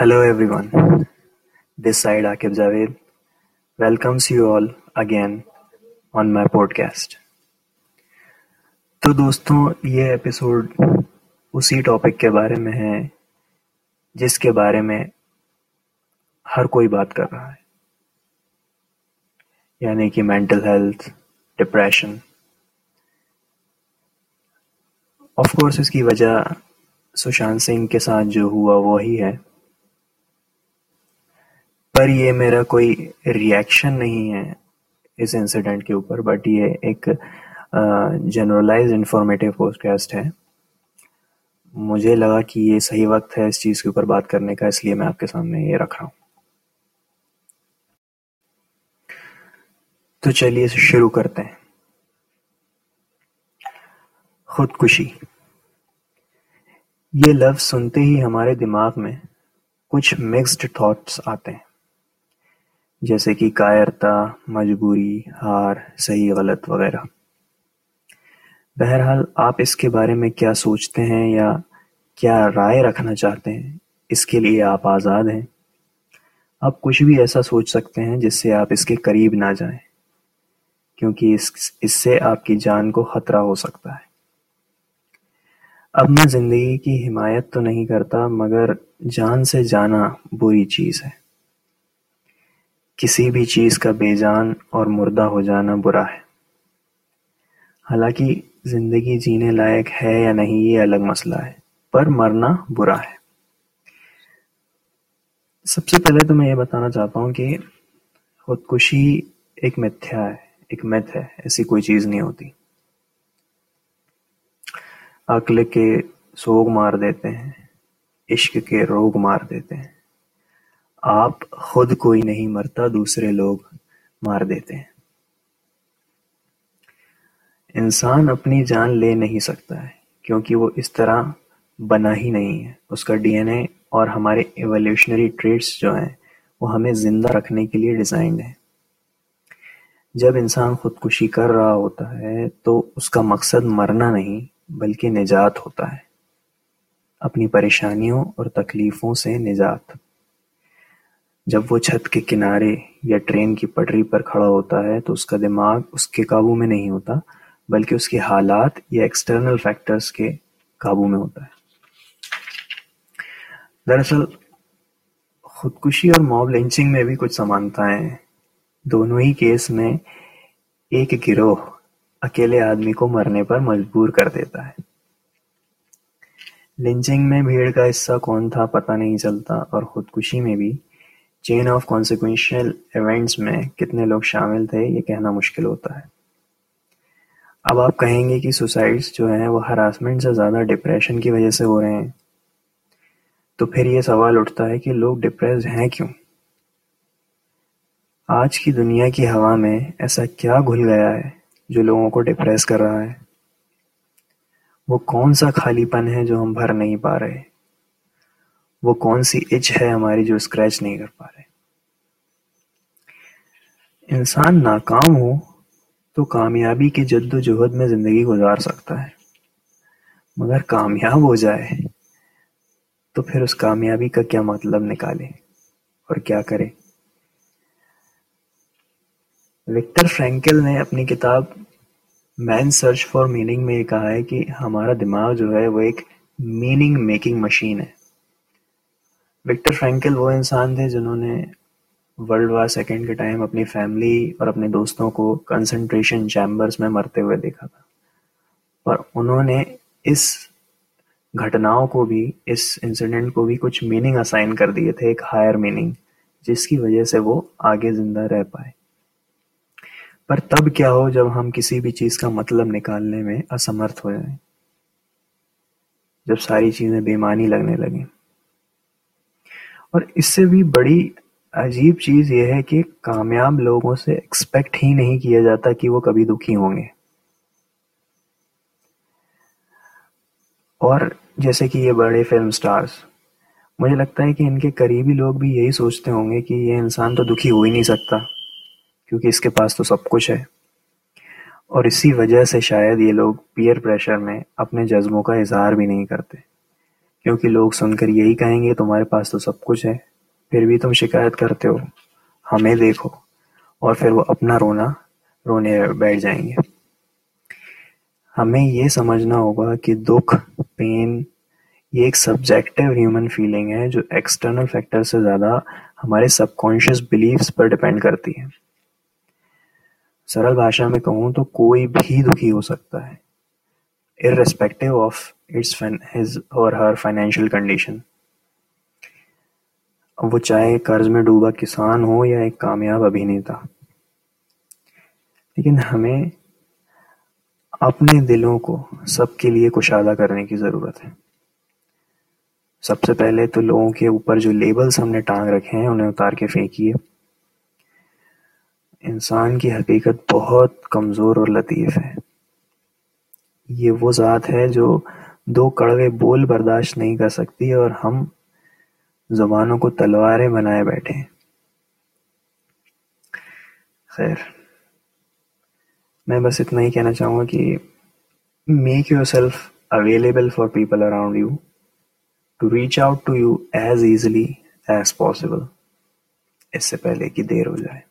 Hello everyone, this side Akib Javed welcomes you all again on my podcast. तो दोस्तों ये episode उसी topic के बारे में है जिसके बारे में हर कोई बात कर रहा है। यानी कि mental health depression of course इसकी वजह सुशांत सिंह के साथ जो हुआ वो ही है। पर ये मेरा कोई रिएक्शन नहीं है इस इंसिडेंट के ऊपर बट ये एक जनरलाइज इंफॉर्मेटिव पॉडकास्ट है। मुझे लगा कि ये सही वक्त है इस चीज़ के ऊपर बात करने का, इसलिए मैं आपके सामने ये रख रहा हूँ। तो चलिए शुरू करते हैं। खुदकुशी। ये लफ्ज सुनते ही हमारे दिमाग में कुछ मिक्स्ड थॉट्स आते हैं। जैसे कि कायरता, मजबूरी, हार, सही, गलत वगैरह। बहरहाल, आप इसके बारे में क्या सोचते हैं या क्या राय रखना चाहते हैं? इसके लिए आप आज़ाद हैं। आप कुछ भी ऐसा सोच सकते हैं जिससे आप इसके करीब ना जाएँ, क्योंकि इस, इससे आपकी जान को खतरा हो सकता है। अब मैं ज़िंदगी की हिमायत तो नहीं करता, मगर जान से जाना बुरी चीज़ है। किसी भी चीज़ का बेजान और मुर्दा हो जाना बुरा है। हालाँकि ज़िंदगी जीने लायक है या नहीं, ये अलग मसला है, पर मरना बुरा है। सबसे पहले तो मैं ये बताना चाहता हूँ कि खुदकुशी एक मिथ्या है, एक मिथ है, ऐसी कोई चीज़ नहीं होती। अक्ल के सोग मार देते हैं, इश्क के रोग मार देते हैं। आप खुद कोई नहीं मरता, दूसरे लोग मार देते हैं। इंसान अपनी जान ले नहीं सकता है, क्योंकि वो इस तरह बना ही नहीं है। उसका डीएनए और हमारे एवोल्यूशनरी ट्रेड्स जो हैं, वो हमें ज़िंदा रखने के लिए डिज़ाइन है। जब इंसान खुदकुशी कर रहा होता है तो उसका मकसद मरना नहीं, बल्कि निजात होता है। अपनी परेशानियों और तकलीफों से निजात। जब वो छत के किनारे या ट्रेन की पटरी पर खड़ा होता है तो उसका दिमाग उसके काबू में नहीं होता, बल्कि उसके हालात या एक्सटर्नल फैक्टर्स के काबू में होता है। दरअसल, खुदकुशी और मॉब लिंचिंग में भी कुछ समानताएँ हैं। दोनों ही केस में एक गिरोह अकेले आदमी को मरने पर मजबूर कर देता है। लिंचिंग में भीड़ का हिस्सा कौन था पता नहीं चलता, और खुदकुशी में भी चेन ऑफ़ कॉन्सिक्वेंशियल इवेंट्स में कितने लोग शामिल थे, ये कहना मुश्किल होता है। अब आप कहेंगे कि सुसाइड्स जो हैं, वो हरासमेंट से ज़्यादा डिप्रेशन की वजह से हो रहे हैं। तो फिर ये सवाल उठता है कि लोग डिप्रेस हैं क्यों? आज की दुनिया की हवा में ऐसा क्या घुल गया है जो लोगों को डिप्रेस कर रहा है? वो कौन सा खालीपन है जो हम भर नहीं पा रहे? वो कौन सी इच है हमारी जो स्क्रैच नहीं कर पा रहे? इंसान नाकाम हो तो कामयाबी की जद्दोजहद में ज़िंदगी गुजार सकता है। मगर कामयाब हो जाए तो फिर उस कामयाबी का क्या मतलब निकाले और क्या करे? विक्टर फ्रैंकल ने अपनी किताब मैन सर्च फॉर मीनिंग में कहा है कि हमारा दिमाग जो है वो एक मीनिंग मेकिंग मशीन है। विक्टर फ्रैंकल वो इंसान थे जिन्होंने वर्ल्ड वार सेकेंड के टाइम अपनी फैमिली और अपने दोस्तों को कंसंट्रेशन चैम्बर्स में मरते हुए देखा था। पर उन्होंने इस घटनाओं को भी, इस इंसिडेंट को भी कुछ मीनिंग असाइन कर दिए थे, एक हायर मीनिंग जिसकी वजह से वो आगे ज़िंदा रह पाए। पर तब क्या हो जब हम किसी भी चीज़ का मतलब निकालने में असमर्थ हो जाए? जब सारी चीज़ें बेमानी लगने लगे। और इससे भी बड़ी अजीब चीज़ यह है कि कामयाब लोगों से एक्सपेक्ट ही नहीं किया जाता कि वो कभी दुखी होंगे। और जैसे कि ये बड़े फ़िल्म स्टार्स मुझे लगता है कि इनके करीबी लोग भी यही सोचते होंगे कि ये इंसान तो दुखी हो ही नहीं सकता, क्योंकि इसके पास तो सब कुछ है। और इसी वजह से शायद ये लोग पीयर प्रेशर में अपने जज्बों का इजहार भी नहीं करते। क्योंकि लोग सुनकर यही कहेंगे, तुम्हारे पास तो सब कुछ है। फिर भी तुम शिकायत करते हो। हमें देखो। और फिर वो अपना रोना, रोने बैठ जाएँगे। हमें ये समझना होगा कि दुख पेन ये एक सब्जेक्टिव ह्यूमन फीलिंग है जो एक्सटर्नल फैक्टर से ज़्यादा हमारे सबकॉन्शियस बिलीव्स पर डिपेंड करती है। सरल भाषा में कहूँ तो कोई भी दुखी हो सकता है। Irrespective of its his or her financial condition. वो चाहे कर्ज में डूबा किसान हो या एक कामयाब अभिनेता। लेकिन हमें अपने दिलों को सबके लिए कुशादा करने की ज़रूरत है। सबसे पहले तो लोगों के ऊपर जो लेबल्स हमने टांग रखे हैं, उन्हें उतार के फेंकिए। इंसान की हकीकत बहुत कमज़ोर और लतीफ़ है। ये वो ज़ात है जो दो कड़वे बोल बर्दाश्त नहीं कर सकती और हम ज़ुबानों को तलवारें बनाए बैठे हैं। खैर, मैं बस इतना ही कहना चाहूँगा कि make yourself available for people around you to reach out to you as easily as possible इससे पहले कि देर हो जाए।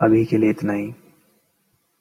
अभी के लिए इतना ही।